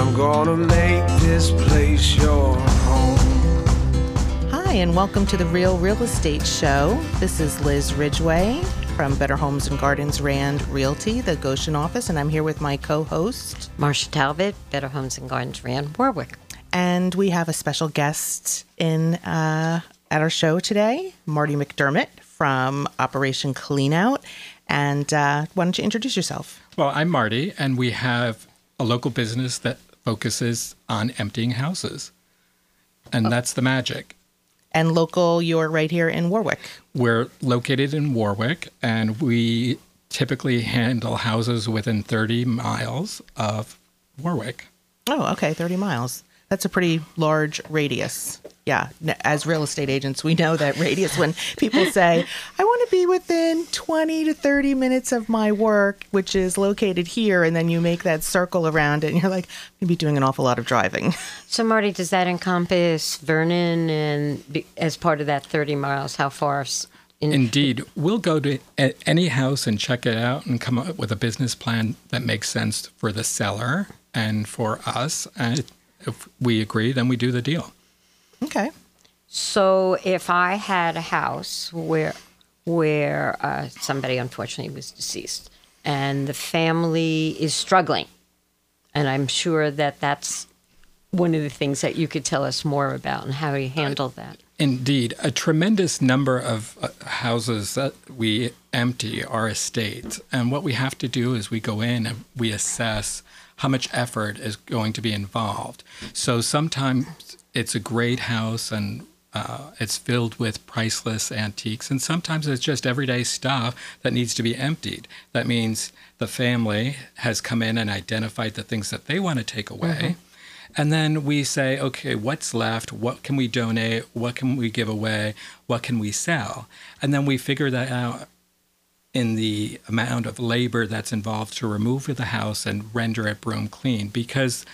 I'm gonna make this place your home. Hi, and welcome to the Real Real Estate Show. This is Liz Ridgeway from Better Homes and Gardens Rand Realty, the Goshen office, and I'm here with my co host. Marsha Talbot, Better Homes and Gardens Rand Warwick. And we have a special guest in uh, at our show today, Marty McDermott from Operation Cleanout. And uh, why don't you introduce yourself? Well, I'm Marty, and we have a local business that focuses on emptying houses. And oh. that's the magic. And local, you're right here in Warwick. We're located in Warwick, and we typically handle houses within 30 miles of Warwick. Oh, okay, 30 miles. That's a pretty large radius. Yeah, as real estate agents, we know that radius when people say, I want to be within 20 to 30 minutes of my work, which is located here, and then you make that circle around it, and you're like, I'm going to be doing an awful lot of driving. So, Marty, does that encompass Vernon and be, as part of that 30 miles? How far? s- In, Indeed, we'll go to any house and check it out and come up with a business plan that makes sense for the seller and for us. And if we agree, then we do the deal. Okay. So, if I had a house where where uh, somebody unfortunately was deceased and the family is struggling, and I'm sure that that's one of the things that you could tell us more about and how you handle that. Indeed, a tremendous number of uh, houses that we empty are estates. And what we have to do is we go in and we assess how much effort is going to be involved. So sometimes it's a great house and uh, it's filled with priceless antiques, and sometimes it's just everyday stuff that needs to be emptied. That means the family has come in and identified the things that they want to take away. And then we say, okay, what's left? What can we donate? What can we give away? What can we sell? And then we figure that out in the amount of labor that's involved to remove the house and render it broom clean. Because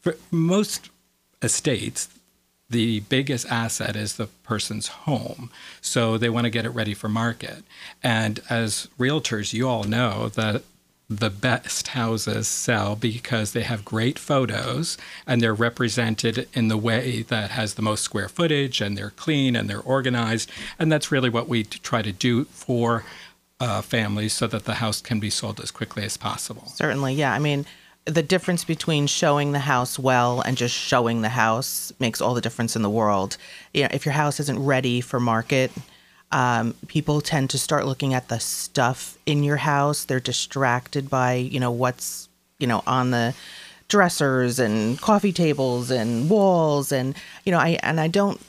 for most estates, the biggest asset is the person's home. So they want to get it ready for market. And as realtors, you all know that the best houses sell because they have great photos and they're represented in the way that has the most square footage and they're clean and they're organized. And that's really what we try to do for uh, families so that the house can be sold as quickly as possible. Certainly, yeah. I mean, the difference between showing the house well and just showing the house makes all the difference in the world. You know, if your house isn't ready for market, um, people tend to start looking at the stuff in your house. They're distracted by you know what's you know on the dressers and coffee tables and walls and you know I and I don't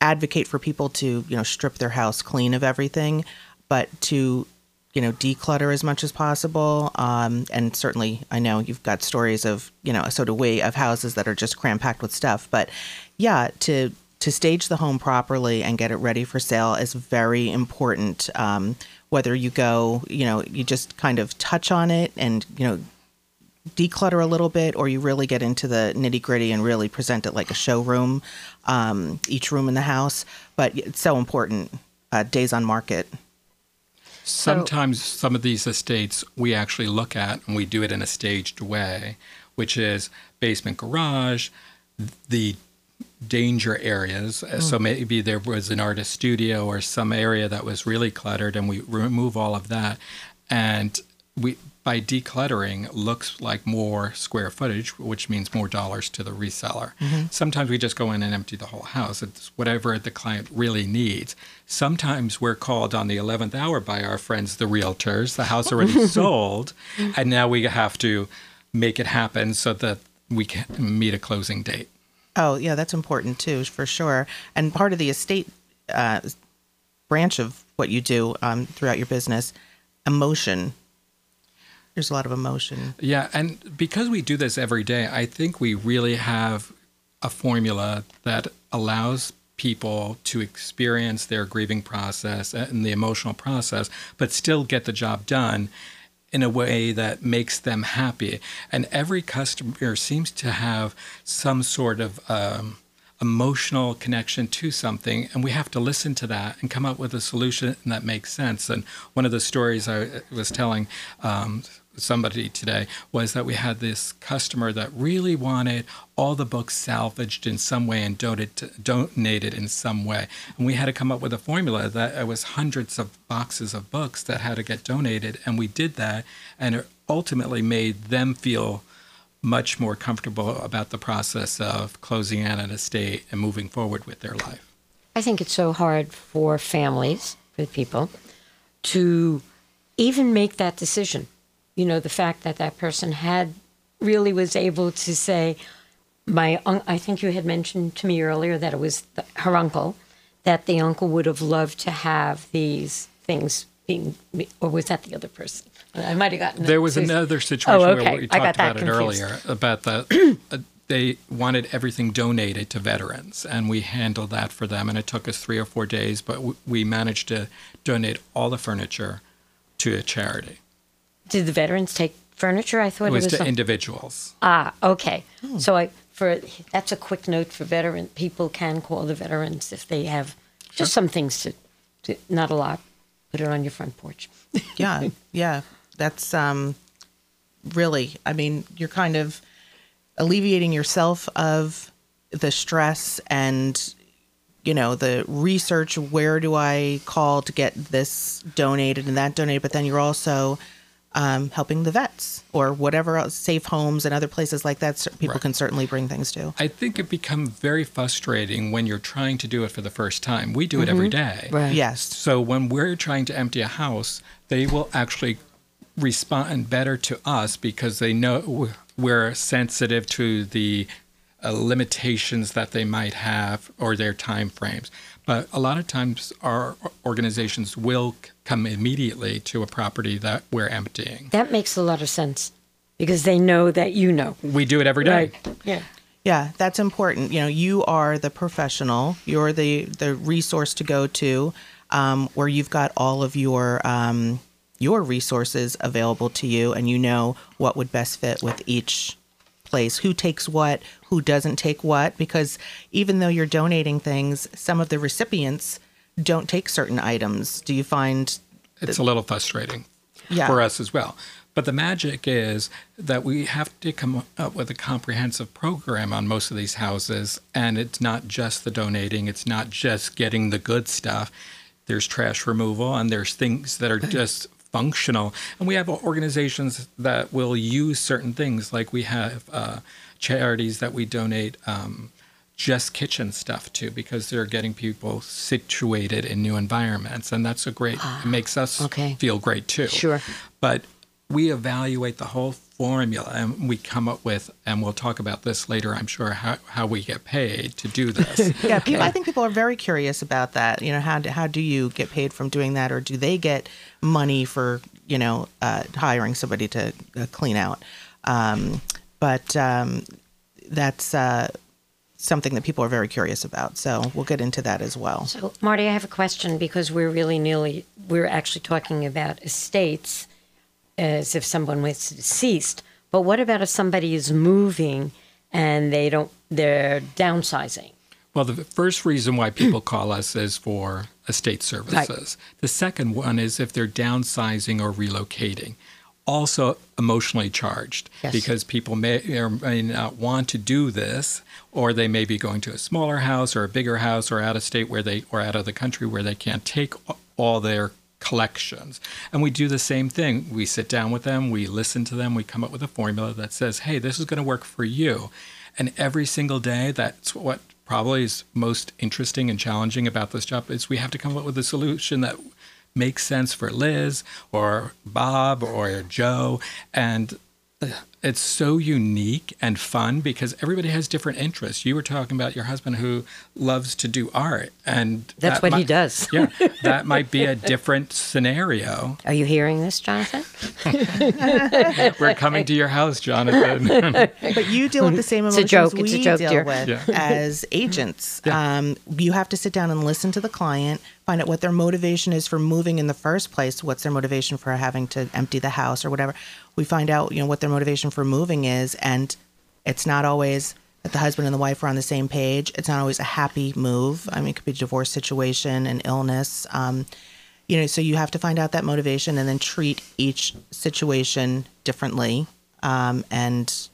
advocate for people to you know strip their house clean of everything, but to you know declutter as much as possible. Um, and certainly, I know you've got stories of you know so do we of houses that are just cram packed with stuff. But yeah, to to stage the home properly and get it ready for sale is very important. Um, whether you go, you know, you just kind of touch on it and you know declutter a little bit or you really get into the nitty gritty and really present it like a showroom, um, each room in the house. But it's so important. Uh, days on market. Sometimes some of these estates we actually look at and we do it in a staged way, which is basement garage, the danger areas. Uh, so mm. maybe there was an artist studio or some area that was really cluttered and we remove all of that. And we by decluttering looks like more square footage, which means more dollars to the reseller. Sometimes we just go in and empty the whole house. It's whatever the client really needs. Sometimes we're called on the 11th hour by our friends, the realtors. The house already sold, and now we have to make it happen so that we can meet a closing date. Oh, yeah, that's important too, for sure. And part of the estate uh, branch of what you do um, throughout your business, emotion. There's a lot of emotion. Yeah, and because we do this every day, I think we really have a formula that allows people to experience their grieving process and the emotional process, but still get the job done in a way that makes them happy. And every customer seems to have some sort of um, emotional connection to something, and we have to listen to that and come up with a solution that makes sense. And one of the stories I was telling um, somebody today was that we had this customer that really wanted all the books salvaged in some way and donated, donated in some way. And we had to come up with a formula that it was hundreds of boxes of books that had to get donated. And we did that. And it ultimately made them feel much more comfortable about the process of closing out an estate and moving forward with their life. I think it's so hard for families, for people, to even make that decision. You know, the fact that that person had really was able to say, my, I think you had mentioned to me earlier that it was the, her uncle, that the uncle would have loved to have these things being, or was that the other person? I might have gotten. It. There was confused. another situation Oh, okay. where we talked about that it earlier about the uh, they wanted everything donated to veterans, and we handled that for them, and it took us three or four days, but w- we managed to donate all the furniture to a charity. Did the veterans take furniture? I thought It it was was. to some- individuals. Ah, okay. So I for that's a quick note for veteran people can call the veterans if they have just some things to, to not a lot. Put it on your front porch. yeah yeah that's um really i mean you're kind of alleviating yourself of the stress and you know the research where do i call to get this donated and that donated but then you're also um, helping the vets or whatever else safe homes and other places like that people Right. can certainly bring things to I think it becomes very frustrating when you're trying to do it for the first time. We do it every day. Right. yes So when we're trying to empty a house, they will actually respond better to us because they know we're sensitive to the uh, limitations that they might have or their time frames. But a lot of times, our organizations will c- come immediately to a property that we're emptying. That makes a lot of sense because they know that you know. We do it every day. Yeah. Yeah, that's important. You know, you are the professional. You're the the resource to go to, um, where you've got all of your um, your resources available to you, and you know what would best fit with each place. Who takes what? Who doesn't take what? Because even though you're donating things, some of the recipients don't take certain items. Do you find? It's a little frustrating Yeah. for us as well. But the magic is that we have to come up with a comprehensive program on most of these houses. And it's not just the donating, it's not just getting the good stuff. There's trash removal and there's things that are just functional. And we have organizations that will use certain things, like we have uh, charities that we donate. Um, just kitchen stuff to because they're getting people situated in new environments and that's a great it makes us okay. feel great too Sure. but we evaluate the whole formula and we come up with and we'll talk about this later i'm sure how, how we get paid to do this Yeah, people, I think people are very curious about that. You know, how do, how do you get paid from doing that, or do they get money for you know uh, hiring somebody to uh, clean out? Um, but um, that's uh, something that people are very curious about. So we'll get into that as well. So, Marty, I have a question because we're really nearly, we're actually talking about estates as if someone was deceased. But what about if somebody is moving and they don't, they're downsizing? well the first reason why people call us is for estate services the second one is if they're downsizing or relocating also emotionally charged Yes. because people may or may not want to do this or they may be going to a smaller house or a bigger house or out of state where they or out of the country where they can't take all their collections. And we do the same thing. We sit down with them we listen to them we come up with a formula that says hey this is going to work for you. And every single day that's what probably is most interesting and challenging about this job is we have to come up with a solution that makes sense for Liz or Bob or Joe. And it's so unique and fun because everybody has different interests. You were talking about your husband who loves to do art, and That's that what he does. yeah, that might be a different scenario. Are you hearing this, Jonathan? We're coming to your house, Jonathan. But you deal with the same It's a emotions joke. we It's a joke, deal dear. with Yeah. as agents. Um, you have to sit down and listen to the client, find out what their motivation is for moving in the first place. What's their motivation for having to empty the house or whatever? We find out, you know, what their motivation for moving is, and it's not always that the husband and the wife are on the same page. It's not always a happy move. I mean, it could be a divorce situation, an illness. Um, you know, so you have to find out that motivation and then treat each situation differently. Um, and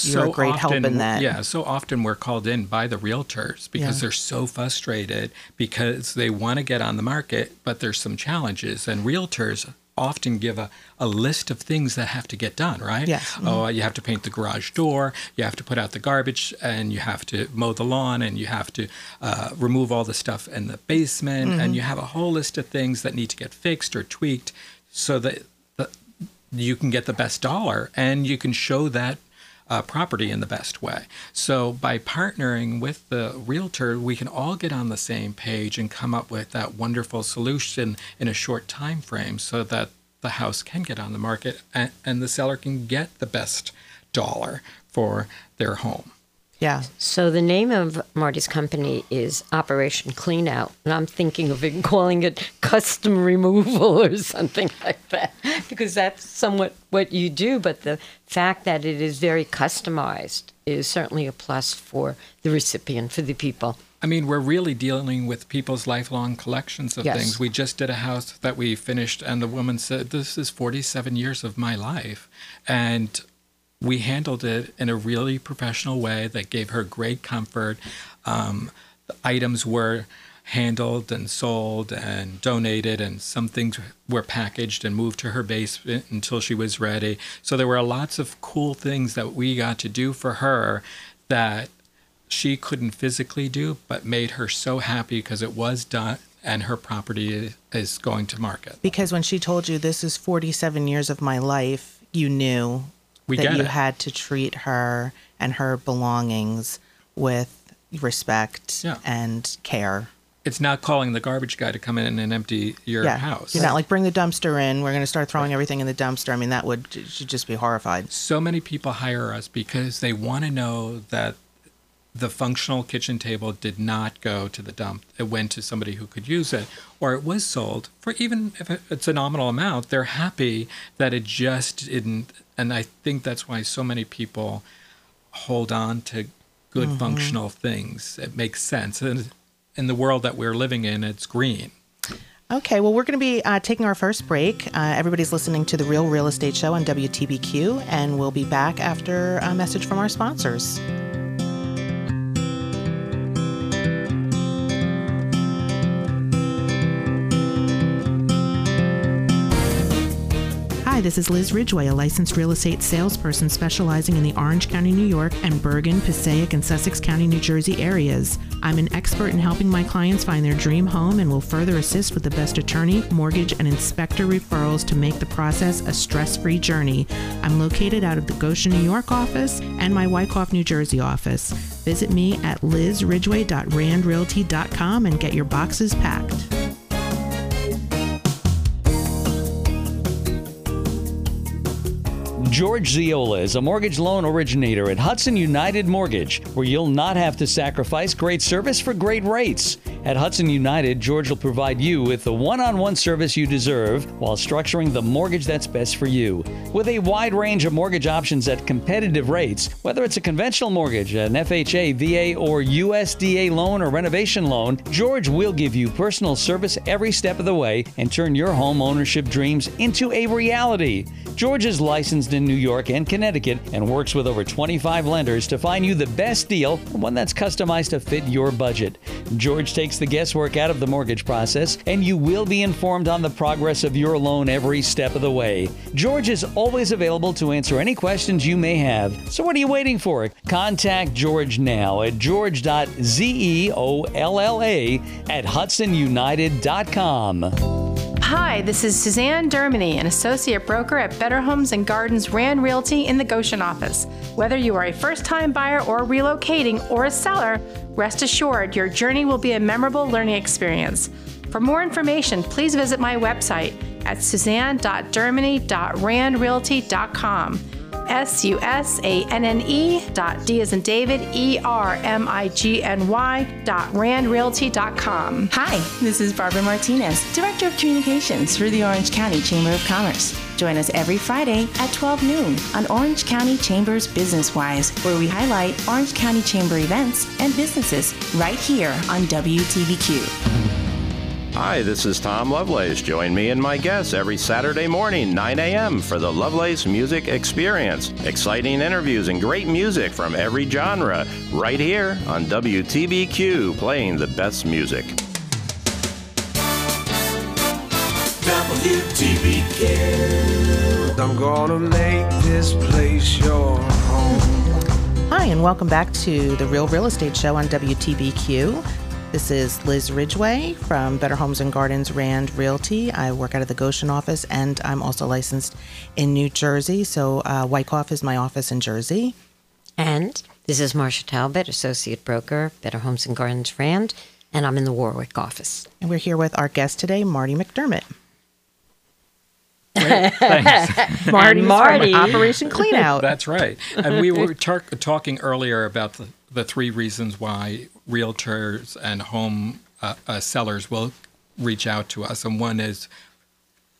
you're a great help in that. Yeah, so often we're called in by the realtors because Yeah. they're so frustrated because they want to get on the market, but there's some challenges. And realtors often give a, a list of things that have to get done, right? Yes. Mm-hmm. Oh, you have to paint the garage door, you have to put out the garbage, and you have to mow the lawn, and you have to uh, remove all the stuff in the basement, Mm-hmm. and you have a whole list of things that need to get fixed or tweaked so that the, you can get the best dollar and you can show that uh, property in the best way. So by partnering with the realtor, we can all get on the same page and come up with that wonderful solution in a short time frame, so that the house can get on the market and, and the seller can get the best dollar for their home. Yeah. So the name of Marty's company is Operation Clean Out, and I'm thinking of it, calling it custom removal or something like that, because that's somewhat what you do. But the fact that it is very customized is certainly a plus for the recipient, for the people. I mean, we're really dealing with people's lifelong collections of Yes. things. We just did a house that we finished, and the woman said, This is 47 years of my life. And we handled it in a really professional way that gave her great comfort. Um, the items were handled and sold and donated, and some things were packaged and moved to her basement until she was ready. So there were lots of cool things that we got to do for her that she couldn't physically do, but made her so happy because it was done and her property is going to market. Because when she told you this is 47 years of my life, you knew We that you it. had to treat her and her belongings with respect Yeah. and care. It's not calling the garbage guy to come in and empty your yeah. house. You're not like bring the dumpster in. We're going to start throwing everything in the dumpster. I mean, that would she'd just be horrified. so many people hire us because they want to know that the functional kitchen table did not go to the dump. It went to somebody who could use it, or it was sold for even if it's a nominal amount. They're happy that it just didn't. And I think that's why so many people hold on to good functional things. It makes sense. And in the world that we're living in, it's green. Okay, well, we're going to be uh, taking our first break. Uh, everybody's listening to the Real Real Estate Show on WTBQ, and we'll be back after a message from our sponsors. Hi, this is Liz Ridgeway, a licensed real estate salesperson specializing in the Orange County, New York, and Bergen, Passaic, and Sussex County, New Jersey areas. I'm an expert in helping my clients find their dream home and will further assist with the best attorney, mortgage, and inspector referrals to make the process a stress free journey. I'm located out of the Goshen, New York office and my Wyckoff, New Jersey office. Visit me at lizridgway.randrealty.com and get your boxes packed. George Ziola is a mortgage loan originator at Hudson United Mortgage, where you'll not have to sacrifice great service for great rates. At Hudson United, George will provide you with the one on one service you deserve while structuring the mortgage that's best for you. With a wide range of mortgage options at competitive rates, whether it's a conventional mortgage, an FHA, VA, or USDA loan or renovation loan, George will give you personal service every step of the way and turn your home ownership dreams into a reality. George is licensed in New York and Connecticut and works with over 25 lenders to find you the best deal, one that's customized to fit your budget. George takes the guesswork out of the mortgage process, and you will be informed on the progress of your loan every step of the way. George is always available to answer any questions you may have. So what are you waiting for? Contact George now at george.zeolla at hudsonunited.com. Hi, this is Susanne Dermigny, an associate broker at Better Homes and Gardens Rand Realty in the Goshen office. Whether you are a first time buyer or relocating or a seller, rest assured your journey will be a memorable learning experience. For more information, please visit my website at susanne.dermigny.randrealty.com. S U S A N N E dot D as in David E R M I G N Y dot randrealty.com. Hi, this is Barbara Martinez, Director of Communications for the Orange County Chamber of Commerce. Join us every Friday at 12 noon on Orange County Chamber's Business Wise, where we highlight Orange County Chamber events and businesses right here on WTBQ. Hi, this is Tom Lovelace. Join me and my guests every Saturday morning, 9 a.m., for the Lovelace Music Experience. Exciting interviews and great music from every genre, right here on WTBQ, playing the best music. WTBQ. I'm gonna make this place your home. Hi, and welcome back to the Real Real Estate Show on WTBQ. This is Liz Ridgeway from Better Homes and Gardens Rand Realty. I work out of the Goshen office and I'm also licensed in New Jersey. So, uh, Wyckoff is my office in Jersey. And this is Marsha Talbot, Associate Broker, Better Homes and Gardens Rand, and I'm in the Warwick office. And we're here with our guest today, Marty McDermott. Thanks. Marty's from Marty. Operation Cleanout. That's right. And we were tar- talking earlier about the, the three reasons why realtors and home uh, uh, sellers will reach out to us. And one is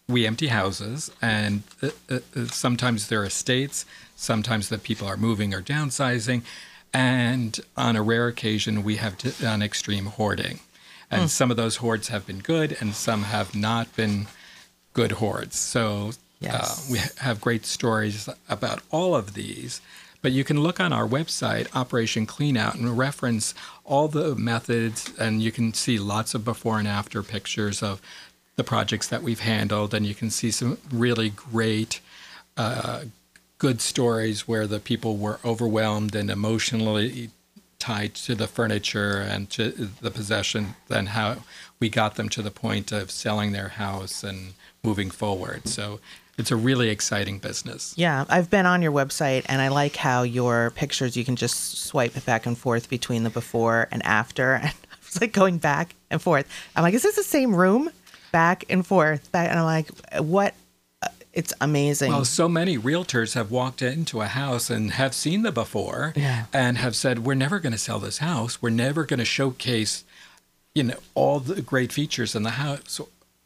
we empty houses, and uh, uh, uh, sometimes they're estates, sometimes the people are moving or downsizing, and on a rare occasion, we have done extreme hoarding. And some of those hoards have been good, and some have not been good hoards. So Yes. uh, we have great stories about all of these. But you can look on our website, Operation Cleanout, and reference all the methods, and you can see lots of before and after pictures of the projects that we've handled, and you can see some really great, uh, good stories where the people were overwhelmed and emotionally tied to the furniture and to the possession, and how we got them to the point of selling their house and moving forward. So it's a really exciting business. Yeah, I've been on your website and I like how your pictures you can just swipe back and forth between the before and after. And I was like going back and forth. I'm like, is this the same room? Back and forth. Back, and I'm like, what? Uh, It's amazing. Well, so many realtors have walked into a house and have seen the before Yeah. and have said, "We're never going to sell this house. We're never going to showcase, you know, all the great features in the house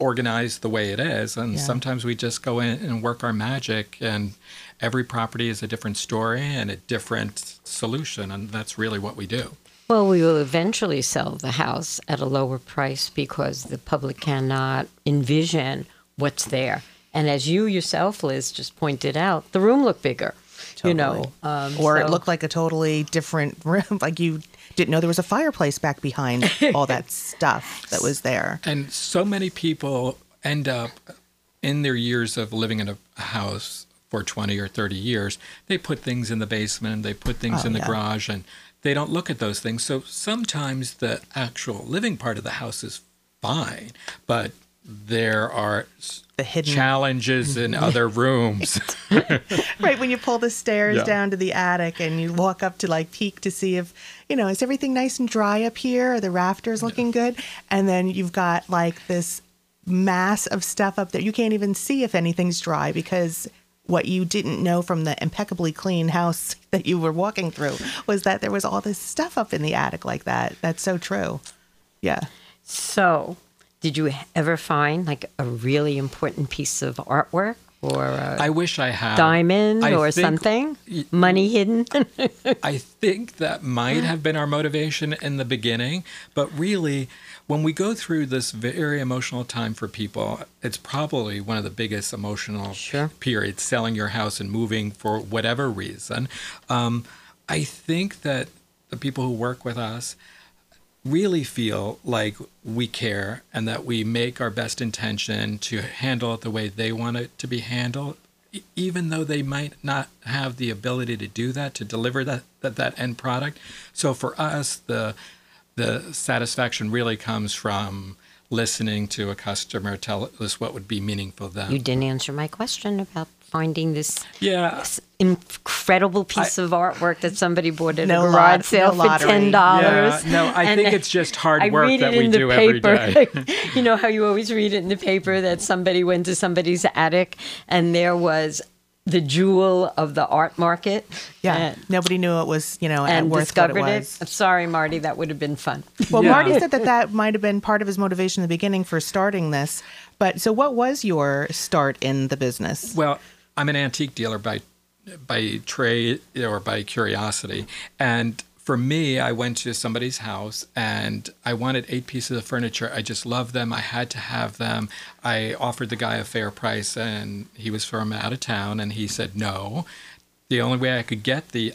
organized the way it is." And Yeah. sometimes we just go in and work our magic, and every property is a different story and a different solution, and that's really what we do. Well, we will eventually sell the house at a lower price because the public cannot envision what's there. And as you yourself, Liz, just pointed out, the room looked bigger. You know, um, or it looked like a totally different room. Like you didn't know there was a fireplace back behind all that stuff that was there. And so many people end up in their years of living in a house for 20 or 30 years, they put things in the basement, they put things Oh, in the yeah. garage, and they don't look at those things. So sometimes the actual living part of the house is fine, but there are The hidden challenges in other rooms. right when you pull the stairs Yeah. down to the attic and you walk up to like peek to see if you know is everything nice and dry up here? Are the rafters looking good? And then you've got like this mass of stuff up there you can't even see if anything's dry because what you didn't know from the impeccably clean house that you were walking through was that there was all this stuff up in the attic like that. That's so true. Yeah. So, did you ever find like a really important piece of artwork or a I wish I had. diamond I or think- something? Money hidden? I think that might have been our motivation in the beginning, but really, when we go through this very emotional time for people, it's probably one of the biggest emotional Sure. periods selling your house and moving for whatever reason. Um, I think that the people who work with us really feel like we care and that we make our best intention to handle it the way they want it to be handled even though they might not have the ability to do that to deliver that that, that end product. So for us the the satisfaction really comes from listening to a customer tell us what would be meaningful to them. You didn't answer my question about finding this yeah this incredible piece of artwork that somebody bought at No a garage lot- sale no for lottery. ten Yeah, dollars. no, I think it's just hard I work read that it we in the do every paper. day. you know how you always read it in the paper that somebody went to somebody's attic and there was the jewel of the art market. yeah and, nobody knew it was you know at and worth discovered what it it. I'm sorry, Marty, that would have been fun. Well, Yeah. Marty said that that might have been part of his motivation in the beginning for starting this. But so, what was your start in the business? Well, I'm an antique dealer by by trade or by curiosity, and for me, I went to somebody's house and I wanted eight pieces of furniture. I just loved them. I had to have them. I offered the guy a fair price and he was from out of town and he said no. The only way I could get the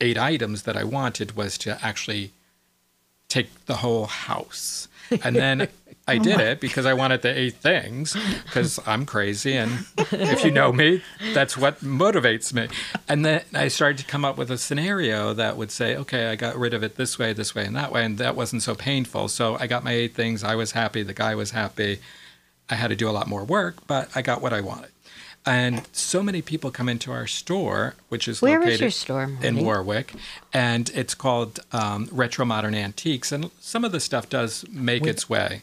eight items that I wanted was to actually take the whole house. And then I oh did it because I wanted the eight things because I'm crazy. And if you know me, that's what motivates me. And then I started to come up with a scenario that would say, okay, I got rid of it this way, this way, and that way. And that wasn't so painful. So I got my eight things. I was happy. The guy was happy. I had to do a lot more work, but I got what I wanted. And so many people come into our store, which is Where is located your store, in Warwick, and it's called um, Retro Modern Antiques. And some of the stuff does make its way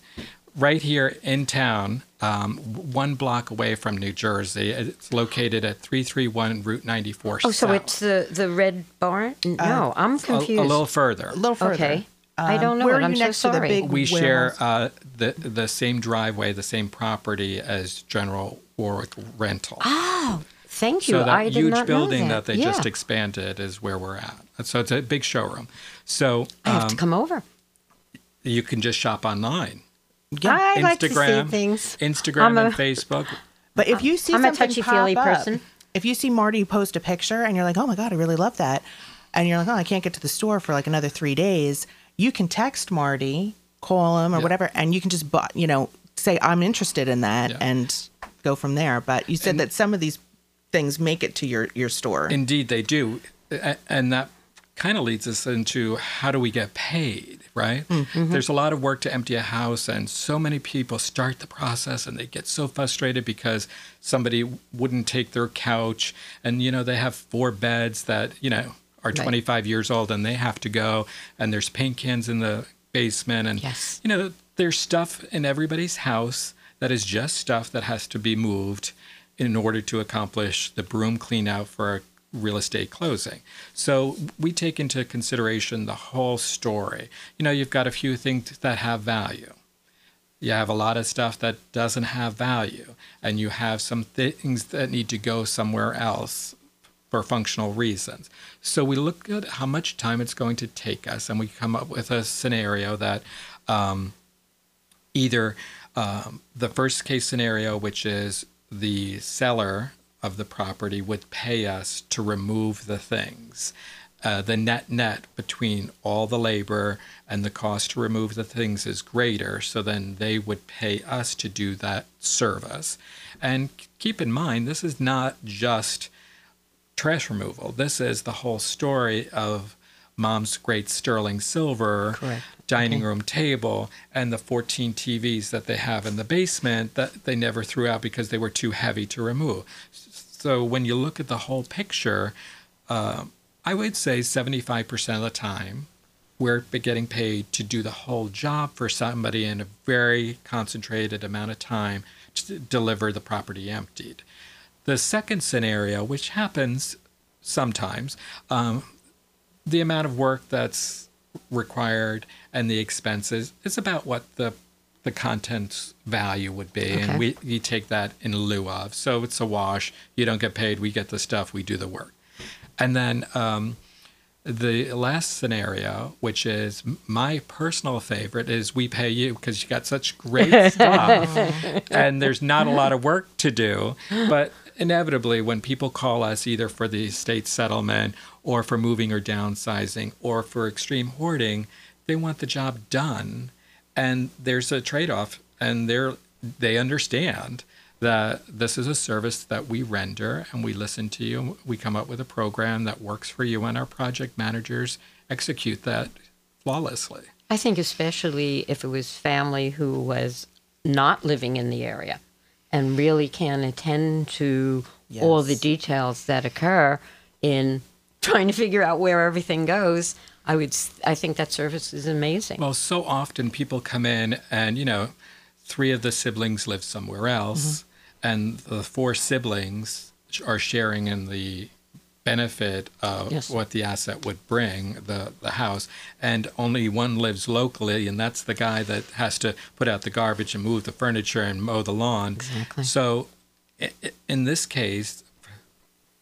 right here in town, um, one block away from New Jersey. It's located at 331 Route 94 Oh, so South. it's the the red barn? No, I'm a, a little further. A little further. Okay. I Um, don't know where it. are I'm you so next to the sorry. big we share uh, the the same driveway, the same property as General Warwick Rental. Oh, thank you. So that I did huge not building know that. that, they just expanded is where we're at. So it's a big showroom. So I have um, to come over. you can just shop online. I like to see Instagram, things. Instagram a- and Facebook. But if you see I'm a something touchy-feely pop up, person. if you see Marty post a picture and you're like, "Oh my god, I really love that," and you're like, "Oh, I can't get to the store for like another three days," you can text Marty, call him or Yeah. whatever, and you can just, bu- you know, say, "I'm interested in that," Yeah. and go from there. But you said that some of these things make it to your your store. Indeed, they do, and that kind of leads us into how do we get paid, right? Mm-hmm, mm-hmm. There's a lot of work to empty a house, and so many people start the process and they get so frustrated because somebody wouldn't take their couch, and you know they have four beds that you know are 25 years old and they have to go, and there's paint cans in the basement, and Yes. you know there's stuff in everybody's house that is just stuff that has to be moved in order to accomplish the broom clean out for a real estate closing. So we take into consideration the whole story. You know, you've got a few things that have value. You have a lot of stuff that doesn't have value, and you have some things that need to go somewhere else for functional reasons. So we look at how much time it's going to take us, and we come up with a scenario that um, either um, the first case scenario, which is the seller of the property would pay us to remove the things. Uh, the net net between all the labor and the cost to remove the things is greater, so then they would pay us to do that service. And keep in mind, this is not just trash removal. This is the whole story of mom's great sterling silver Correct. dining room table and the 14 TVs that they have in the basement that they never threw out because they were too heavy to remove. So when you look at the whole picture, uh, I would say 75% of the time we're getting paid to do the whole job for somebody in a very concentrated amount of time to deliver the property emptied. The second scenario, which happens sometimes, um, the amount of work that's required and the expenses is about what the the content's value would be, Okay. and we, we take that in lieu of. So it's a wash. You don't get paid. We get the stuff. We do the work. And then um, the last scenario, which is my personal favorite, is we pay you because you got such great stuff, and there's not a lot of work to do. But inevitably, when people call us either for the estate settlement or for moving or downsizing or for extreme hoarding, they want the job done, and there's a trade-off, and they're they understand that this is a service that we render and we listen to you. We come up with a program that works for you, and our project managers execute that flawlessly. I think especially if it was family who was not living in the area and really can attend to all the details that occur in trying to figure out where everything goes. I would s- I think that service is amazing. Well, so often people come in and, you know, three of the siblings live somewhere else, mm-hmm. and the four siblings are sharing in the benefit of Yes. what the asset would bring, the, the house, and only one lives locally, and that's the guy that has to put out the garbage and move the furniture and mow the lawn. Exactly. So, in this case,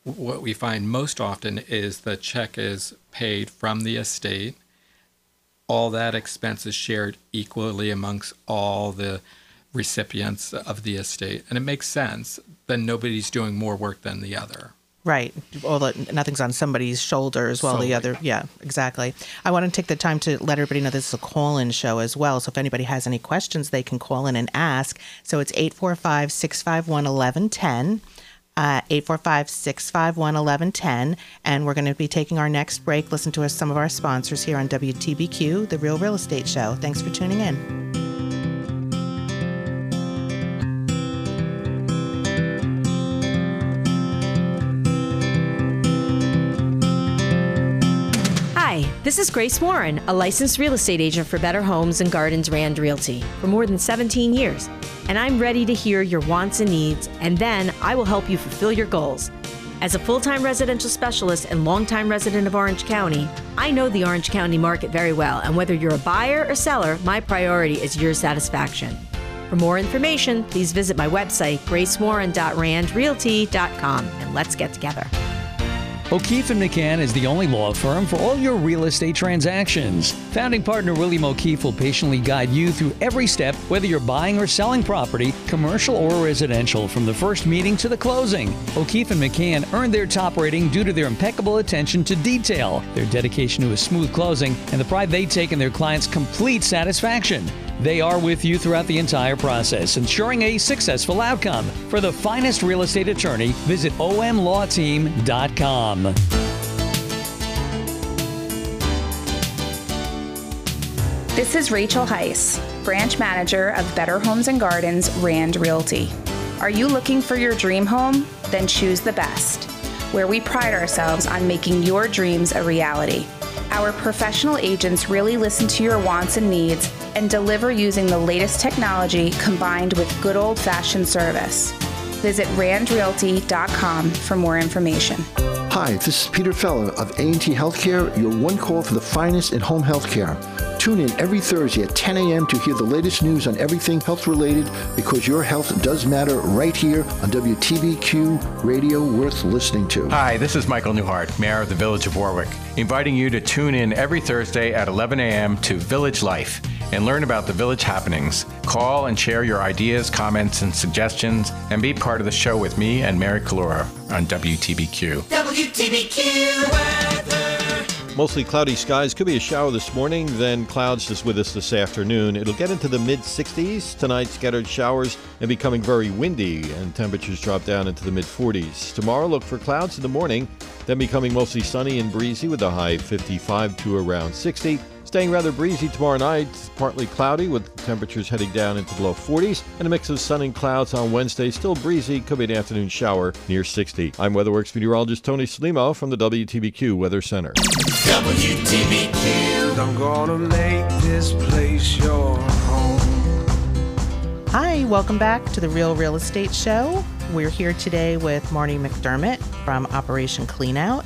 what we find most often is the check is paid from the estate. All that expense is shared equally amongst all the recipients of the estate. And it makes sense. Then nobody's doing more work than the other. Right. The nothing's on somebody's shoulders while the other yeah, exactly. I want to take the time to let everybody know this is a call-in show as well. So if anybody has any questions, they can call in and ask. So it's 845-651-1110. Uh, 845-651-1110 and we're going to be taking our next break listen to us some of our sponsors here on WTBQ the Real Real Estate Show thanks for tuning in this is Grace Warren, a licensed real estate agent for Better Homes and Gardens Rand Realty for more than 17 years. And I'm ready to hear your wants and needs, and then I will help you fulfill your goals. As a full time residential specialist and longtime resident of Orange County, I know the Orange County market very well, and whether you're a buyer or seller, my priority is your satisfaction. For more information, please visit my website, gracewarren.randrealty.com, and let's get together. O'Keefe and McCann is the only law firm for all your real estate transactions. Founding partner William O'Keefe will patiently guide you through every step, whether you're buying or selling property, commercial or residential, from the first meeting to the closing. O'Keefe and McCann earned their top rating due to their impeccable attention to detail, their dedication to a smooth closing, and the pride they take in their clients' complete satisfaction. They are with you throughout the entire process, ensuring a successful outcome. For the finest real estate attorney, visit omlawteam.com. This is Rachel Heiss, branch manager of Better Homes and Gardens Rand Realty. Are you looking for your dream home? Then choose the best, where we pride ourselves on making your dreams a reality. Our professional agents really listen to your wants and needs and deliver using the latest technology combined with good old fashioned service. Visit randrealty.com for more information. Hi, this is Peter Feller of A&T Healthcare, your one call for the finest in home healthcare. Tune in every Thursday at 10 a.m. to hear the latest news on everything health related because your health does matter right here on WTBQ Radio worth listening to. Hi, this is Michael Newhard, Mayor of the Village of Warwick, inviting you to tune in every Thursday at 11 a.m. to Village Life and learn about the village happenings. Call and share your ideas, comments, and suggestions, and be part of the show with me and Mary Kalura on WTBQ. WTBQ weather. Mostly cloudy skies. Could be a shower this morning, then clouds just with us this afternoon. It'll get into the mid 60s. Tonight, scattered showers and becoming very windy, and temperatures drop down into the mid 40s. Tomorrow, look for clouds in the morning, then becoming mostly sunny and breezy with a high 55 to around 60. Staying rather breezy tomorrow night, partly cloudy with temperatures heading down into the low 40s, and a mix of sun and clouds on Wednesday. Still breezy, could be an afternoon shower near 60. I'm Weatherworks meteorologist Tony Slimo from the WTBQ Weather Center. WTBQ. I'm gonna make this place your home. Hi, welcome back to the Real Real Estate Show. We're here today with Marty McDermott from Operation Cleanout.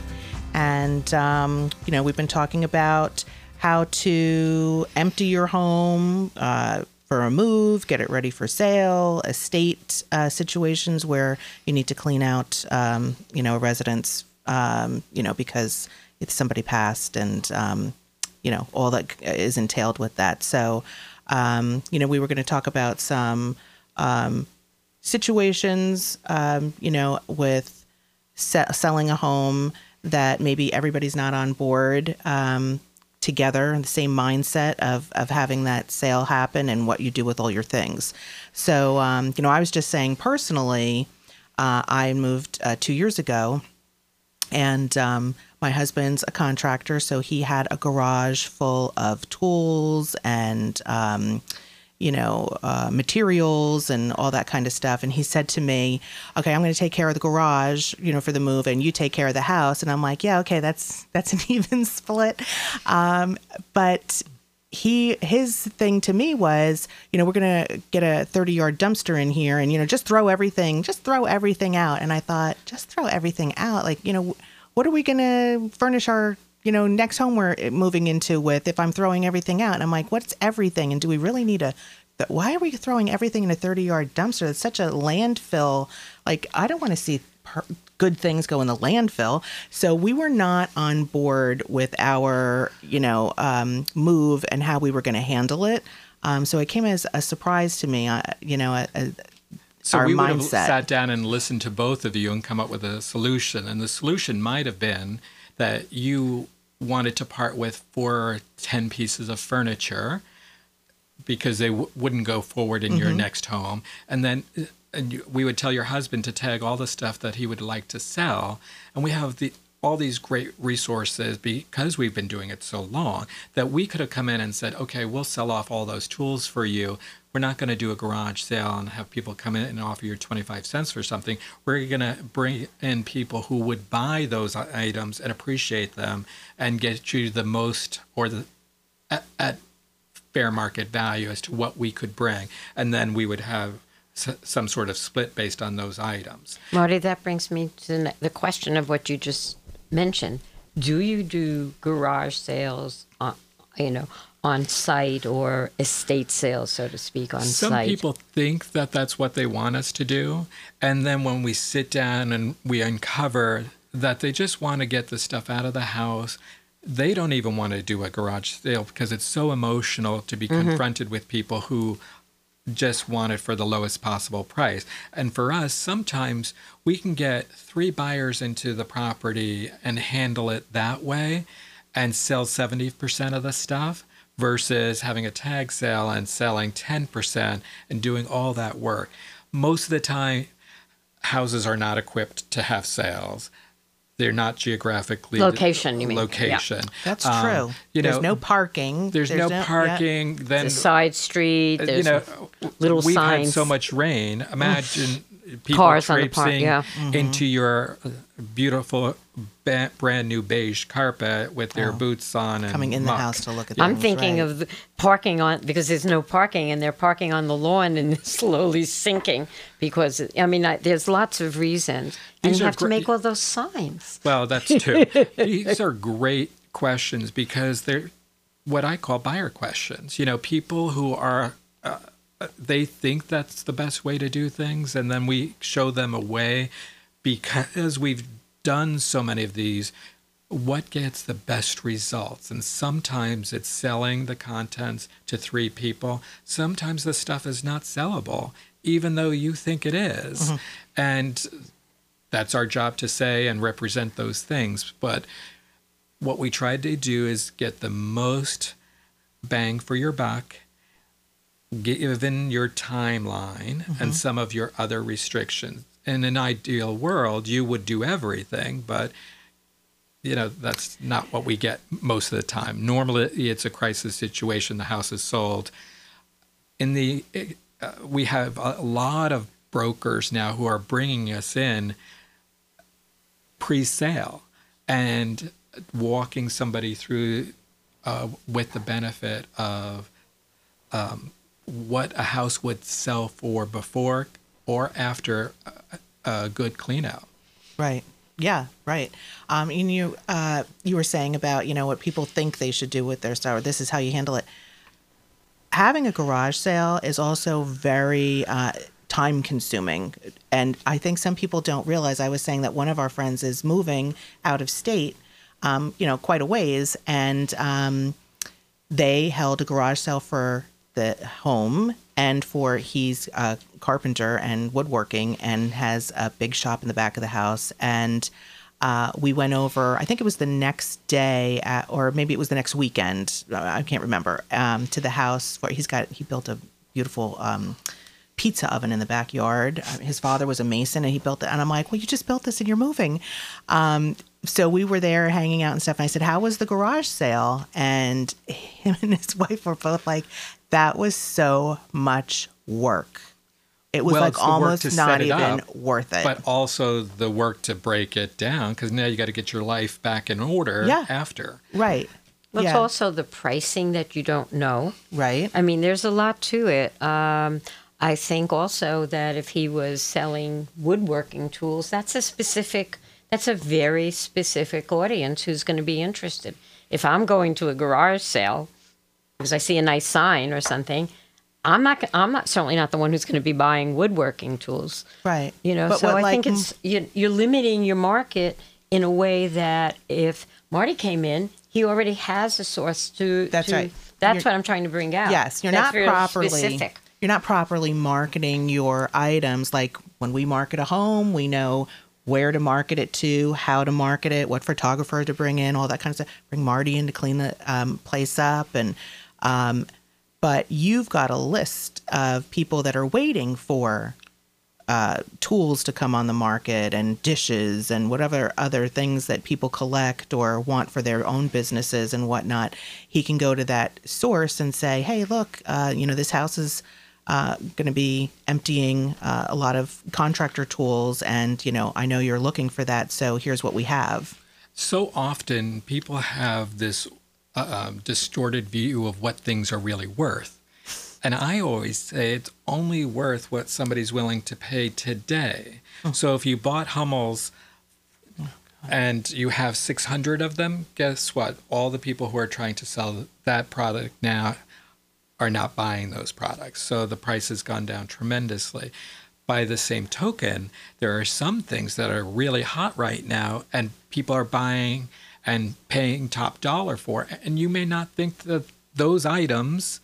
And, um, you know, we've been talking about how to empty your home uh, for a move, get it ready for sale, estate uh, situations where you need to clean out, um, you know, a residence, um, you know, because if somebody passed and, um, you know, all that is entailed with that. So, um, you know, we were going to talk about some um, situations, um, you know, with se- selling a home that maybe everybody's not on board um, together, the same mindset of, of having that sale happen and what you do with all your things. So, um, you know, I was just saying personally, uh, I moved uh, two years ago and um, my husband's a contractor, so he had a garage full of tools and um, you know uh, materials and all that kind of stuff. And he said to me, "Okay, I'm going to take care of the garage, you know, for the move, and you take care of the house." And I'm like, "Yeah, okay, that's that's an even split." Um, but he his thing to me was you know we're gonna get a 30 yard dumpster in here and you know just throw everything just throw everything out and i thought just throw everything out like you know what are we gonna furnish our you know next home we're moving into with if i'm throwing everything out i'm like what's everything and do we really need a th- why are we throwing everything in a 30 yard dumpster it's such a landfill like i don't want to see per- good things go in the landfill. So we were not on board with our, you know, um, move and how we were going to handle it. Um, so it came as a surprise to me, uh, you know, a, a, So our we would have mindset. sat down and listened to both of you and come up with a solution. And the solution might have been that you wanted to part with four or ten pieces of furniture because they w- wouldn't go forward in your Mhm. next home, and then. uh, And we would tell your husband to tag all the stuff that he would like to sell, and we have the all these great resources because we've been doing it so long that we could have come in and said, okay, we'll sell off all those tools for you. We're not going to do a garage sale and have people come in and offer you 25 cents for something. We're going to bring in people who would buy those items and appreciate them and get you the most or the at, at fair market value as to what we could bring. And then we would have some sort of split based on those items. Marty, that brings me to the question of what you just mentioned. Do you do garage sales, you know, on site or estate sales, so to speak, on Some site? Some people think that that's what they want us to do. And then when we sit down and we uncover that they just want to get the stuff out of the house, they don't even want to do a garage sale because it's so emotional to be Mhm. confronted with people who just want it for the lowest possible price. And for us, sometimes we can get three buyers into the property and handle it that way and sell 70% of the stuff versus having a tag sale and selling 10% and doing all that work. Most of the time, houses are not equipped to have sales. They're not geographically Location, you mean. Yeah. Location. That's Um, true. You know, there's no parking. there's, no, yeah. parking. Then It's a side street. There's you know, little we've signs. had so much rain. Imagine people Cars on the park, traipsing yeah. into your beautiful, ba- brand new beige carpet with their Oh. boots on and Coming in the house to look at I'm things, thinking right. of the parking on because there's no parking and they're parking on the lawn and it's slowly sinking because I mean I, there's lots of reasons and These you are have to make all those signs. Well, that's true. These are great questions because they're what I call buyer questions. You know, people who are uh, they think that's the best way to do things, and then we show them a way because we've done so many of these. What gets the best results? And sometimes it's selling the contents to three people. Sometimes the stuff is not sellable, even though you think it is. Mhm. And that's our job to say and represent those things. But what we tried to do is get the most bang for your buck, given your timeline Mhm. and some of your other restrictions. In an ideal world, you would do everything, but you know that's not what we get most of the time. Normally, it's a crisis situation. The house is sold. In the uh, we have a lot of brokers now who are bringing us in pre-sale and walking somebody through uh, with the benefit of um, what a house would sell for before or after a, a good clean out. Right. Yeah. Right. Um, and you, uh, you were saying about you know what people think they should do with their stuff. This is how you handle it. Having a garage sale is also very uh, time consuming, and I think some people don't realize. I was saying that one of our friends is moving out of state, um, you know, quite a ways, and um, they held a garage sale for the home and for he's a carpenter and woodworking and has a big shop in the back of the house and uh, we went over i think it was the next day at, or maybe it was the next weekend i can't remember um, to the house where he's got he built a beautiful um, pizza oven in the backyard. Uh, His father was a mason and he built it. And I'm like, well, you just built this and you're moving. Um, so we were there hanging out and stuff. And I said, how was the garage sale? And him and his wife were both like, that was so much work. It was Well, like it's the work almost not even up, worth it. But also the work to break it down because now you got to get your life back in order Yeah. after. right. Well, It's also the pricing that you don't know. Right. I mean, there's a lot to it. Um, I think also that if he was selling woodworking tools, that's a specific, that's a very specific audience who's going to be interested. If I'm going to a garage sale because I see a nice sign or something, I'm not. I'm not certainly not the one who's going to be buying woodworking tools. Right. You know. But so what, I like, think it's you, you're limiting your market in a way that if Marty came in, he already has a source to. That's to- right. That's You're- what I'm trying to bring out. Yes, you're That's not properly specific. you're not properly marketing your items. Like when we market a home, we know where to market it to, how to market it, what photographer to bring in, all that kind of stuff. Bring Marty in to clean the um, place up, and um, but you've got a list of people that are waiting for uh, tools to come on the market and dishes and whatever other things that people collect or want for their own businesses and whatnot, he can go to that source and say, "Hey, look, uh, you know this house is uh, going to be emptying uh, a lot of contractor tools, and you know I know you're looking for that, so here's what we have." So often people have this uh, um, distorted view of what things are really worth. And I always say it's only worth what somebody's willing to pay today. So if you bought Hummels and you have 600 of them, guess what? All the people who are trying to sell that product now are not buying those products. So the price has gone down tremendously. By the same token, there are some things that are really hot right now, and people are buying and paying top dollar for. And you may not think that those items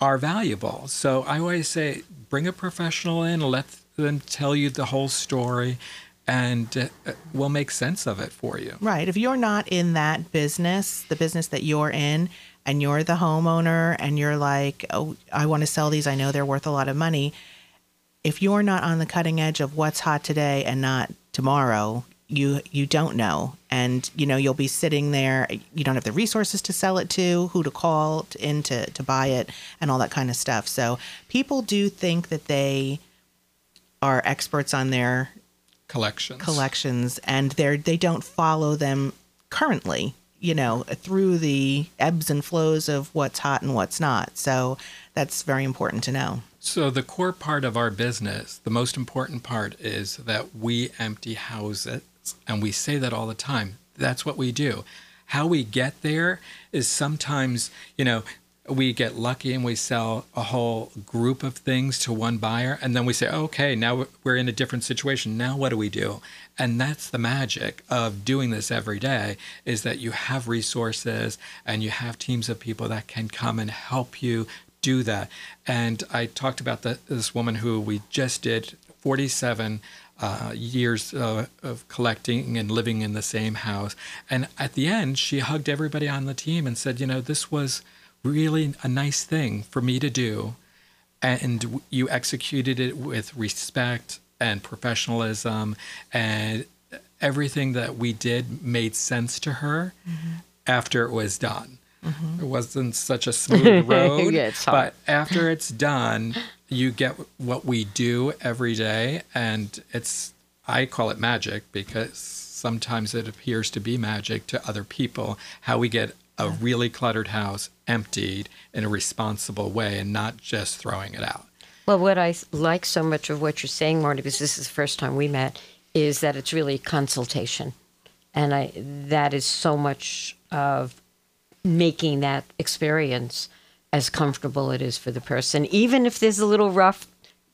are valuable. So I always say bring a professional in, let them tell you the whole story, and uh, we'll make sense of it for you. Right. If you're not in that business, the business that you're in, and you're the homeowner and you're like, oh, I want to sell these, I know they're worth a lot of money. If you're not on the cutting edge of what's hot today and not tomorrow, you you don't know and you know you'll be sitting there you don't have the resources to sell it to who to call to, in to, to buy it and all that kind of stuff so people do think that they are experts on their Collections. collections and they're they don't follow them currently you know through the ebbs and flows of what's hot and what's not so that's very important to know So, the core part of our business, the most important part is that we empty houses. And we say that all the time. That's what we do. How we get there is sometimes, you know, we get lucky and we sell a whole group of things to one buyer. And then we say, okay, now we're in a different situation. Now what do we do? And that's the magic of doing this every day is that you have resources and you have teams of people that can come and help you do that. And I talked about the, this woman who we just did 47 uh, years uh, of collecting and living in the same house. And at the end, she hugged everybody on the team and said, You know, this was really a nice thing for me to do. And you executed it with respect and professionalism, and everything that we did made sense to her after it was done. It wasn't such a smooth road, Yeah, but after it's done, you get what we do every day, and it's I call it magic because sometimes it appears to be magic to other people how we get a really cluttered house emptied in a responsible way and not just throwing it out. Well, what i like so much of what you're saying, Marty, because this is the first time we met, is that it's really consultation, and I that is so much of making that experience as comfortable it is for the person, even if there's a little rough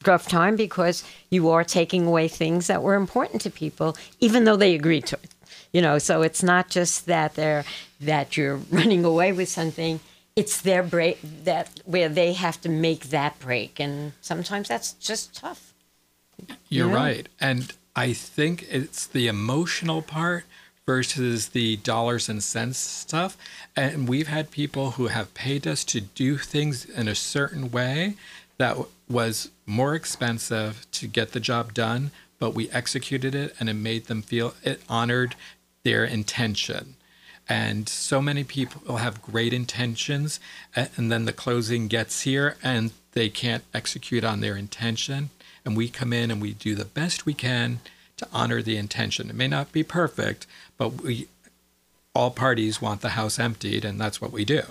rough time, because you are taking away things that were important to people, even though they agreed to it. You know, so it's not just that they're that you're running away with something. It's their break that where they have to make that break, and sometimes that's just tough. You're right. And I think it's the emotional part versus the dollars and cents stuff. And we've had people who have paid us to do things in a certain way that was more expensive to get the job done, but we executed it and it made them feel it honored their intention. And so many people have great intentions, and then the closing gets here and they can't execute on their intention. And we come in and we do the best we can to honor the intention. It may not be perfect, but we all parties want the house emptied, and that's what we do.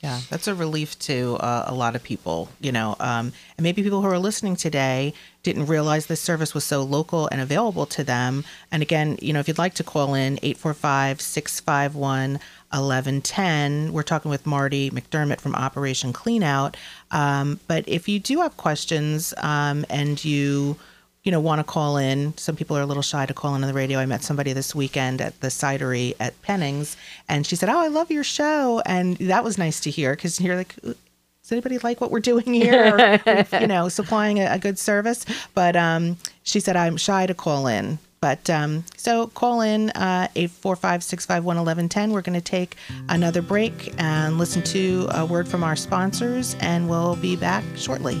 Yeah, that's a relief to uh, a lot of people, you know. Um, and maybe people who are listening today didn't realize this service was so local and available to them. And again, you know, if you'd like to call in 845 651 1110, we're talking with Marty McDermott from Operation Cleanout. Um, but if you do have questions um, and you, you know, want to call in, some people are a little shy to call in on the radio. I met somebody this weekend at the cidery at Pennings, and she said, "Oh, I love your show," and that was nice to hear because you're like. Does anybody like what we're doing here? Or, you know, supplying a, a good service. But um, she said, I'm shy to call in. But um, so call in uh, 845 651 1110. We're going to take another break and listen to a word from our sponsors, and we'll be back shortly.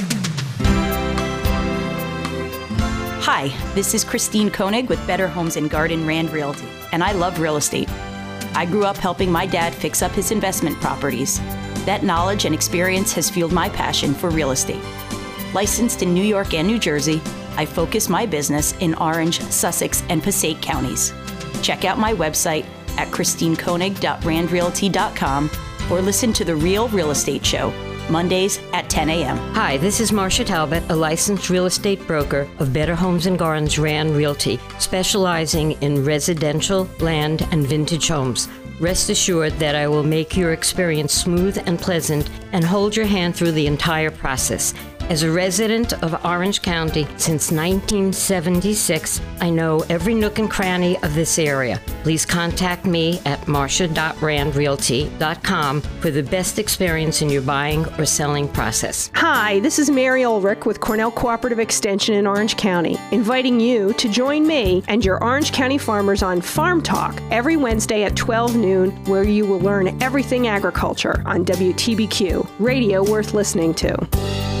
Hi, this is Christine Koenig with Better Homes and Garden Rand Realty, and I love real estate. I grew up helping my dad fix up his investment properties. That knowledge and experience has fueled my passion for real estate. Licensed in New York and New Jersey, I focus my business in Orange, Sussex, and Passaic counties. Check out my website at christinekoenig.randrealty.com or listen to The Real Real Estate Show Mondays at 10 a.m. Hi, this is Marsha Talbot, a licensed real estate broker of Better Homes and Gardens Rand Realty, specializing in residential, land, and vintage homes. Rest assured that I will make your experience smooth and pleasant and hold your hand through the entire process. As a resident of Orange County since 1976, I know every nook and cranny of this area. Please contact me at marsha.randrealty.com for the best experience in your buying or selling process. Hi, this is Mary Ulrich with Cornell Cooperative Extension in Orange County, inviting you to join me and your Orange County farmers on Farm Talk every Wednesday at 12 noon, where you will learn everything agriculture on WTBQ, radio worth listening to.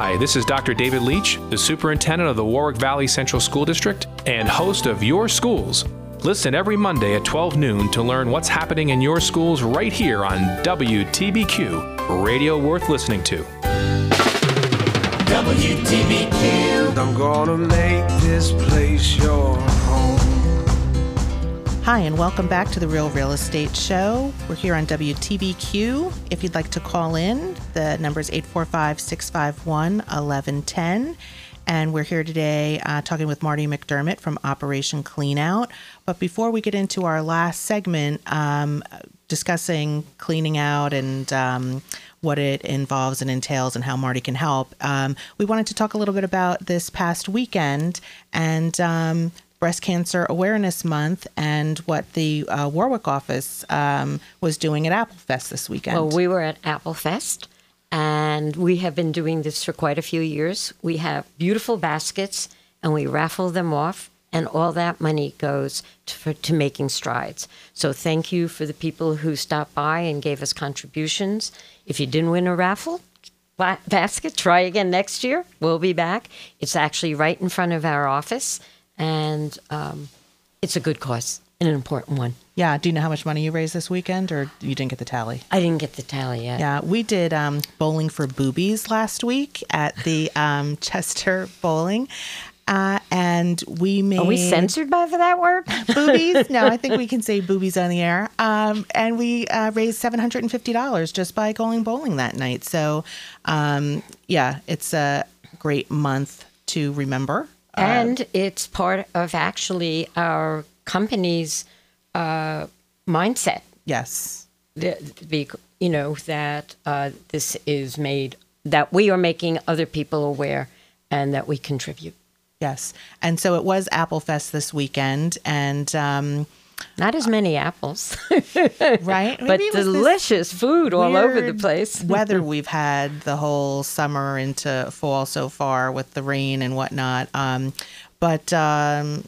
Hi, this is Dr. David Leach, the superintendent of the Warwick Valley Central School District and host of Your Schools. Listen every Monday at 12 noon to learn what's happening in your schools right here on WTBQ, radio worth listening to. WTBQ. I'm gonna make this place your home. Hi, and welcome back to the Real Real Estate Show. We're here on WTBQ. If you'd like to call in, the number is 845 651 1110. And we're here today uh, talking with Marty McDermott from Operation Cleanout. But before we get into our last segment, um, discussing cleaning out and um, what it involves and entails and how Marty can help, um, we wanted to talk a little bit about this past weekend and um, Breast Cancer Awareness Month and what the uh, Warwick office um, was doing at Apple Fest this weekend. Well, we were at Apple Fest, and we have been doing this for quite a few years. We have beautiful baskets, and we raffle them off, and all that money goes to, for, to making strides. So thank you for the people who stopped by and gave us contributions. If you didn't win a raffle, basket, try again next year. We'll be back. It's actually right in front of our office, and um, it's a good cause and an important one. Yeah. Do you know how much money you raised this weekend, or you didn't get the tally? I didn't get the tally yet. Yeah, we did um, bowling for boobies last week at the um, Chester Bowling. Uh, and we made. Are we censored by that word? boobies? No, I think we can say boobies on the air. Um, and we uh, raised seven hundred and fifty dollars just by going bowling that night. So, um, yeah, it's a great month to remember. Uh, and it's part of actually our company's uh, mindset. Yes. The, the, you know, that uh, this is made, that we are making other people aware and that we contribute. Yes. And so it was Apple Fest this weekend. And um, Not as many apples, right? but delicious food all over the place. weather we've had the whole summer into fall so far with the rain and whatnot. Um, but um,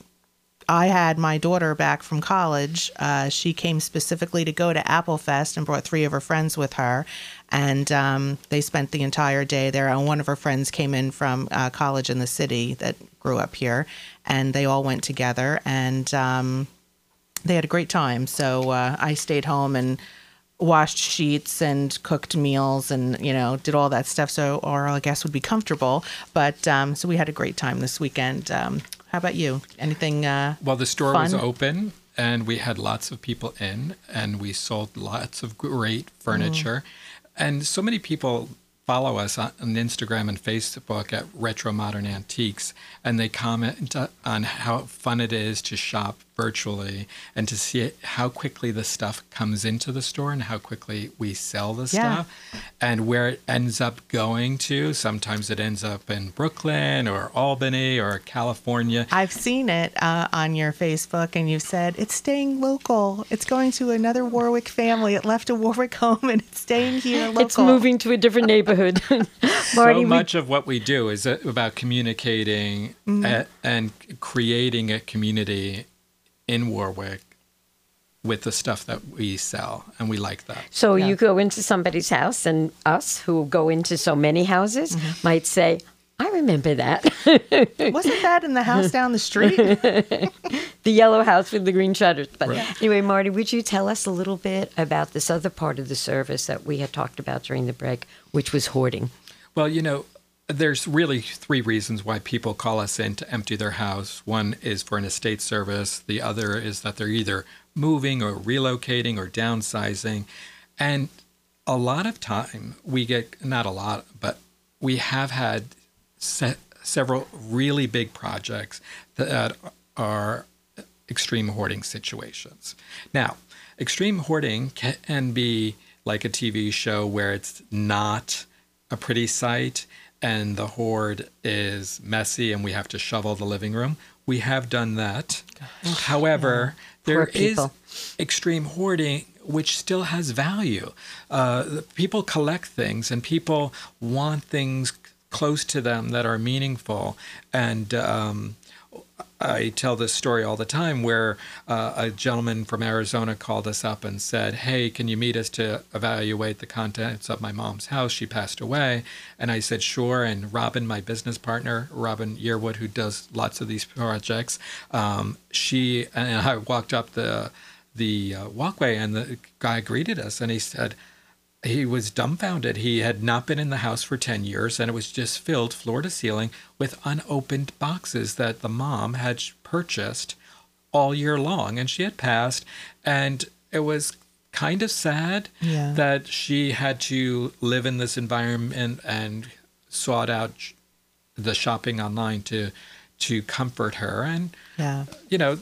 I had my daughter back from college. Uh, she came specifically to go to Apple Fest and brought three of her friends with her. And um, they spent the entire day there. And one of her friends came in from uh, college in the city that grew up here. And they all went together. And um, they had a great time. So uh, I stayed home and washed sheets and cooked meals and you know did all that stuff so our I guess would be comfortable. But um, so we had a great time this weekend. Um, how about you? Anything? Uh, Well, the store was open and we had lots of people in and we sold lots of great furniture. And so many people follow us on, Instagram and Facebook at Retro Modern Antiques and they comment on how fun it is to shop virtually and to see how quickly the stuff comes into the store and how quickly we sell the Yeah. stuff and where it ends up going to. Sometimes it ends up in Brooklyn or Albany or California. I've seen it uh, on your Facebook, and you've said it's staying local. It's going to another Warwick family. It left a Warwick home, and it's staying here local. It's moving to a different neighborhood. Marty, so we- much of what we do is uh, about communicating Mhm. a- and creating a community in Warwick with the stuff that we sell, and we like that. So you go into somebody's house, and us who go into so many houses Mm-hmm. might say, "I remember that." Wasn't that in the house down the street? the yellow house with the green shutters. But Right. anyway, Marty, would you tell us a little bit about this other part of the service that we had talked about during the break, which was hoarding? Well, you know, there's really three reasons why people call us in to empty their house. One is for an estate service, the other is that they're either moving or relocating or downsizing. And a lot of time we get, not a lot, but we have had se- several really big projects that are extreme hoarding situations. Now, extreme hoarding can be like a TV show where it's not a pretty sight and the hoard is messy and we have to shovel the living room. We have done that. However, there Poor is extreme hoarding which still has value. Uh, people collect things and people want things close to them that are meaningful. And um, I tell this story all the time where uh, a gentleman from Arizona called us up and said, Hey, can you meet us to evaluate the contents of my mom's house? She passed away. And I said, Sure. And Robin, my business partner, Robin Yearwood, who does lots of these projects, um, she and I walked up the the uh, walkway and the guy greeted us and he said, he was dumbfounded. He had not been in the house for 10 years and it was just filled floor to ceiling with unopened boxes that the mom had purchased all year long and she had passed. And it was kind of sad Yeah. that she had to live in this environment and sought out the shopping online to to comfort her and Yeah. you know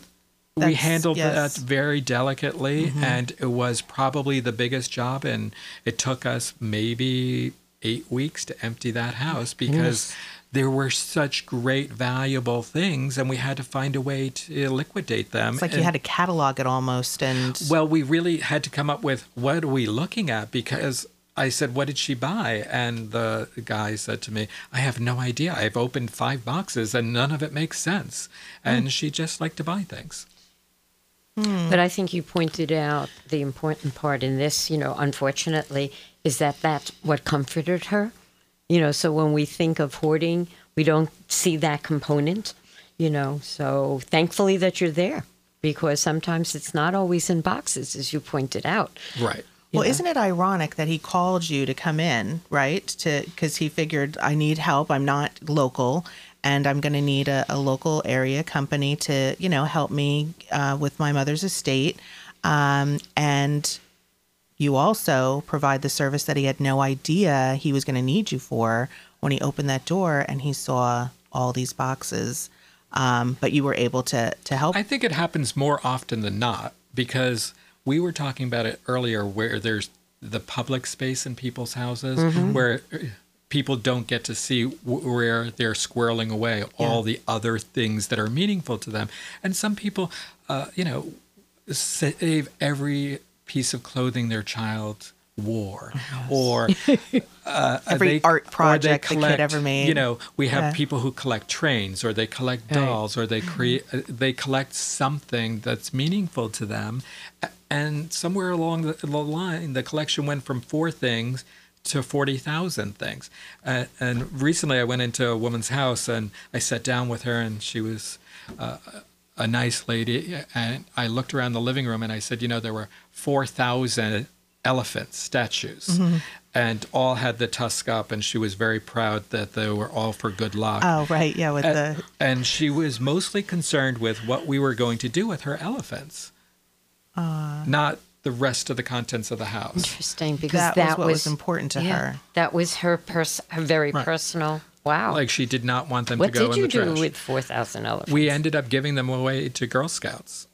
we handled yes. that very delicately Mhm. and it was probably the biggest job and it took us maybe eight weeks to empty that house because Goodness. there were such great valuable things and we had to find a way to liquidate them It's like you had to catalog it almost, and well, we really had to come up with what are we looking at because I said, "What did she buy?" And the guy said to me, "I have no idea. I've opened five boxes and none of it makes sense." And she just liked to buy things. Hmm. But I think you pointed out the important part in this, you know, unfortunately, is that that's what comforted her. You know, so when we think of hoarding, we don't see that component, you know. So thankfully that you're there because sometimes it's not always in boxes, as you pointed out. Right. Well, Yeah. isn't it ironic that he called you to come in, right? To because he figured I need help. I'm not local, and I'm going to need a, a local area company to, you know, help me uh, with my mother's estate. Um, and you also provide the service that he had no idea he was going to need you for when he opened that door and he saw all these boxes. Um, but you were able to to help. I think it happens more often than not because we were talking about it earlier where there's the public space in people's houses Mhm. where uh, people don't get to see where they're squirreling away all the other things that are meaningful to them. And some people, uh, you know, save every piece of clothing their child wore or uh, Every they- art project the kid ever made. you know we have Yeah. people who collect trains or they collect Right. dolls or they create uh, they collect something that's meaningful to them and somewhere along the, the line the collection went from four things to 40,000 things. Uh, and recently I went into a woman's house and I sat down with her and she was uh, a nice lady. And I looked around the living room and I said, you know, there were 4,000 elephant statues. Mhm. And all had the tusk up, and she was very proud that they were all for good luck. Oh, right. Yeah, with and, the. and she was mostly concerned with what we were going to do with her elephants, Uh, not the rest of the contents of the house. Interesting, because That that, was what was important to her. That was her pers- her very Right. personal. Wow. Like she did not want them what to go What did in you the do trash. with four thousand elephants? we ended up giving them away to Girl Scouts.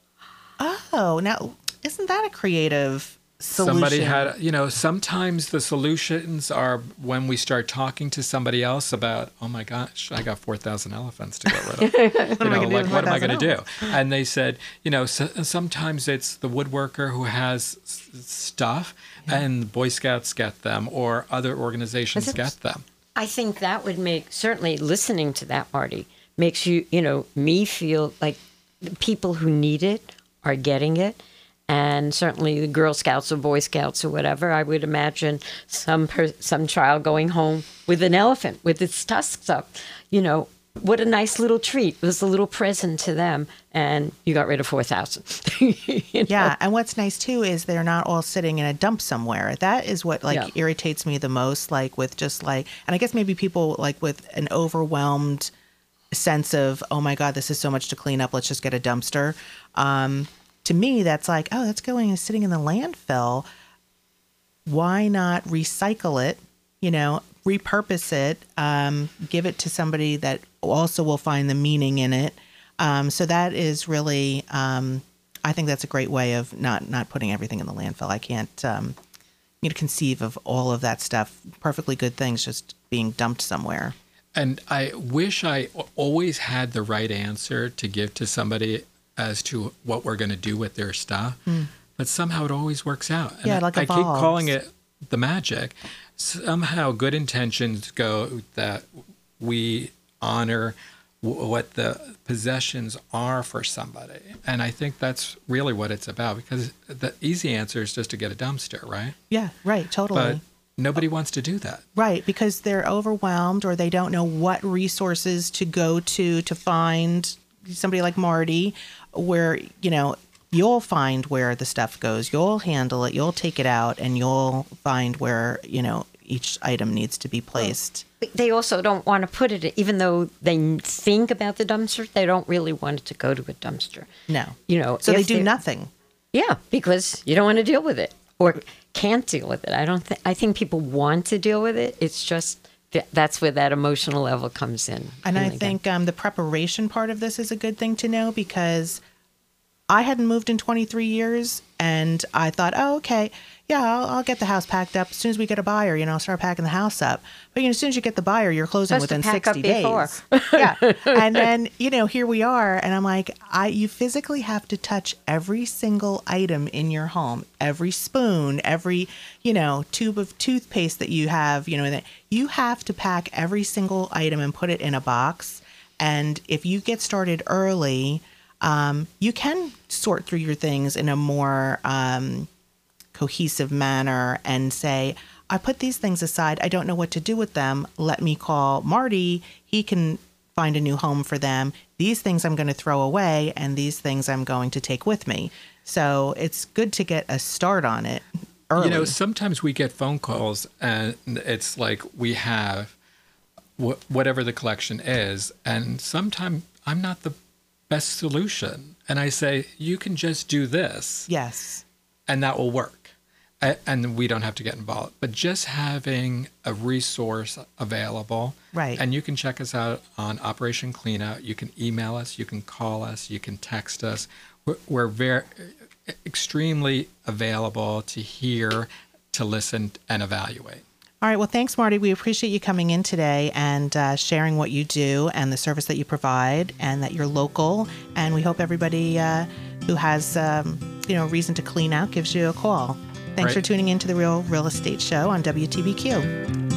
oh, now isn't that a creative solution? Somebody had, you know, sometimes the solutions are when we start talking to somebody else about, oh my gosh, I got 4,000 elephants to get rid of. You know, like, what am I going to do? And they said, you know, so, sometimes it's the woodworker who has s- stuff and Boy Scouts get them or other organizations get them. I think that would make certainly listening to that, Marty, makes you, you know, me feel like the people who need it are getting it. And certainly the Girl Scouts or Boy Scouts or whatever, I would imagine some per- some child going home with an elephant with its tusks up. You know, what a nice little treat. It was a little present to them. And you got rid of 4,000. Yeah, and what's nice too is they're not all sitting in a dump somewhere. That is what like Yeah. irritates me the most. Like with just like, and I guess maybe people like with an overwhelmed sense of, oh my god, this is so much to clean up. Let's just get a dumpster. Um, to me, that's like, oh, that's going and sitting in the landfill. Why not recycle it? You know, repurpose it, um, give it to somebody that also will find the meaning in it. Um, so that is really, um, I think that's a great way of not not putting everything in the landfill. I can't, um, you know, conceive of all of that stuff, perfectly good things, just being dumped somewhere. And I wish I always had the right answer to give to somebody as to what we're going to do with their stuff. Mm. But somehow it always works out. And Yeah, I- like, I keep calling it the magic. Somehow good intentions go that we honor w- what the possessions are for somebody. And I think that's really what it's about because the easy answer is just to get a dumpster, right? Yeah, right, totally. But nobody wants to do that. Right, because they're overwhelmed or they don't know what resources to go to to find somebody like Marty, where, you know, you'll find where the stuff goes, you'll handle it, you'll take it out, and you'll find where, you know, each item needs to be placed. they also don't want to put it, even though they think about the dumpster, they don't really want it to go to a dumpster. No. You know, So they do nothing. Yeah, because you don't want to deal with it or can't deal with it. I don't think, I think people want to deal with it. It's just, th- that's where that emotional level comes in. And I again. think um, the preparation part of this is a good thing to know because I hadn't moved in 23 years and I thought, oh, okay, yeah, I'll, I'll get the house packed up. As soon as we get a buyer, you know, I'll start packing the house up. But, you know, as soon as you get the buyer, you're closing Supposed within 60 days. yeah. And then, you know, here we are. And I'm like, I, you physically have to touch every single item in your home, every spoon, every, you know, tube of toothpaste that you have, you know, that you have to pack every single item and put it in a box. And if you get started early, um, you can sort through your things in a more um, cohesive manner and say, I put these things aside. I don't know what to do with them. Let me call Marty. He can find a new home for them. These things I'm going to throw away, and these things I'm going to take with me. So it's good to get a start on it early. You know, sometimes we get phone calls and it's like we have wh- whatever the collection is, and sometimes I'm not the best solution. And I say, you can just do this. Yes. And that will work. And we don't have to get involved. But just having a resource available. Right. And you can check us out on Operation Cleanout. You can email us, you can call us, you can text us. We're, we're very extremely available to hear, to listen, and evaluate. All right. Well, thanks, Marty. We appreciate you coming in today and uh, sharing what you do and the service that you provide and that you're local. And we hope everybody uh, who has um, you know reason to clean out gives you a call. Thanks Right. for tuning in to the Real Real Estate Show on WTBQ.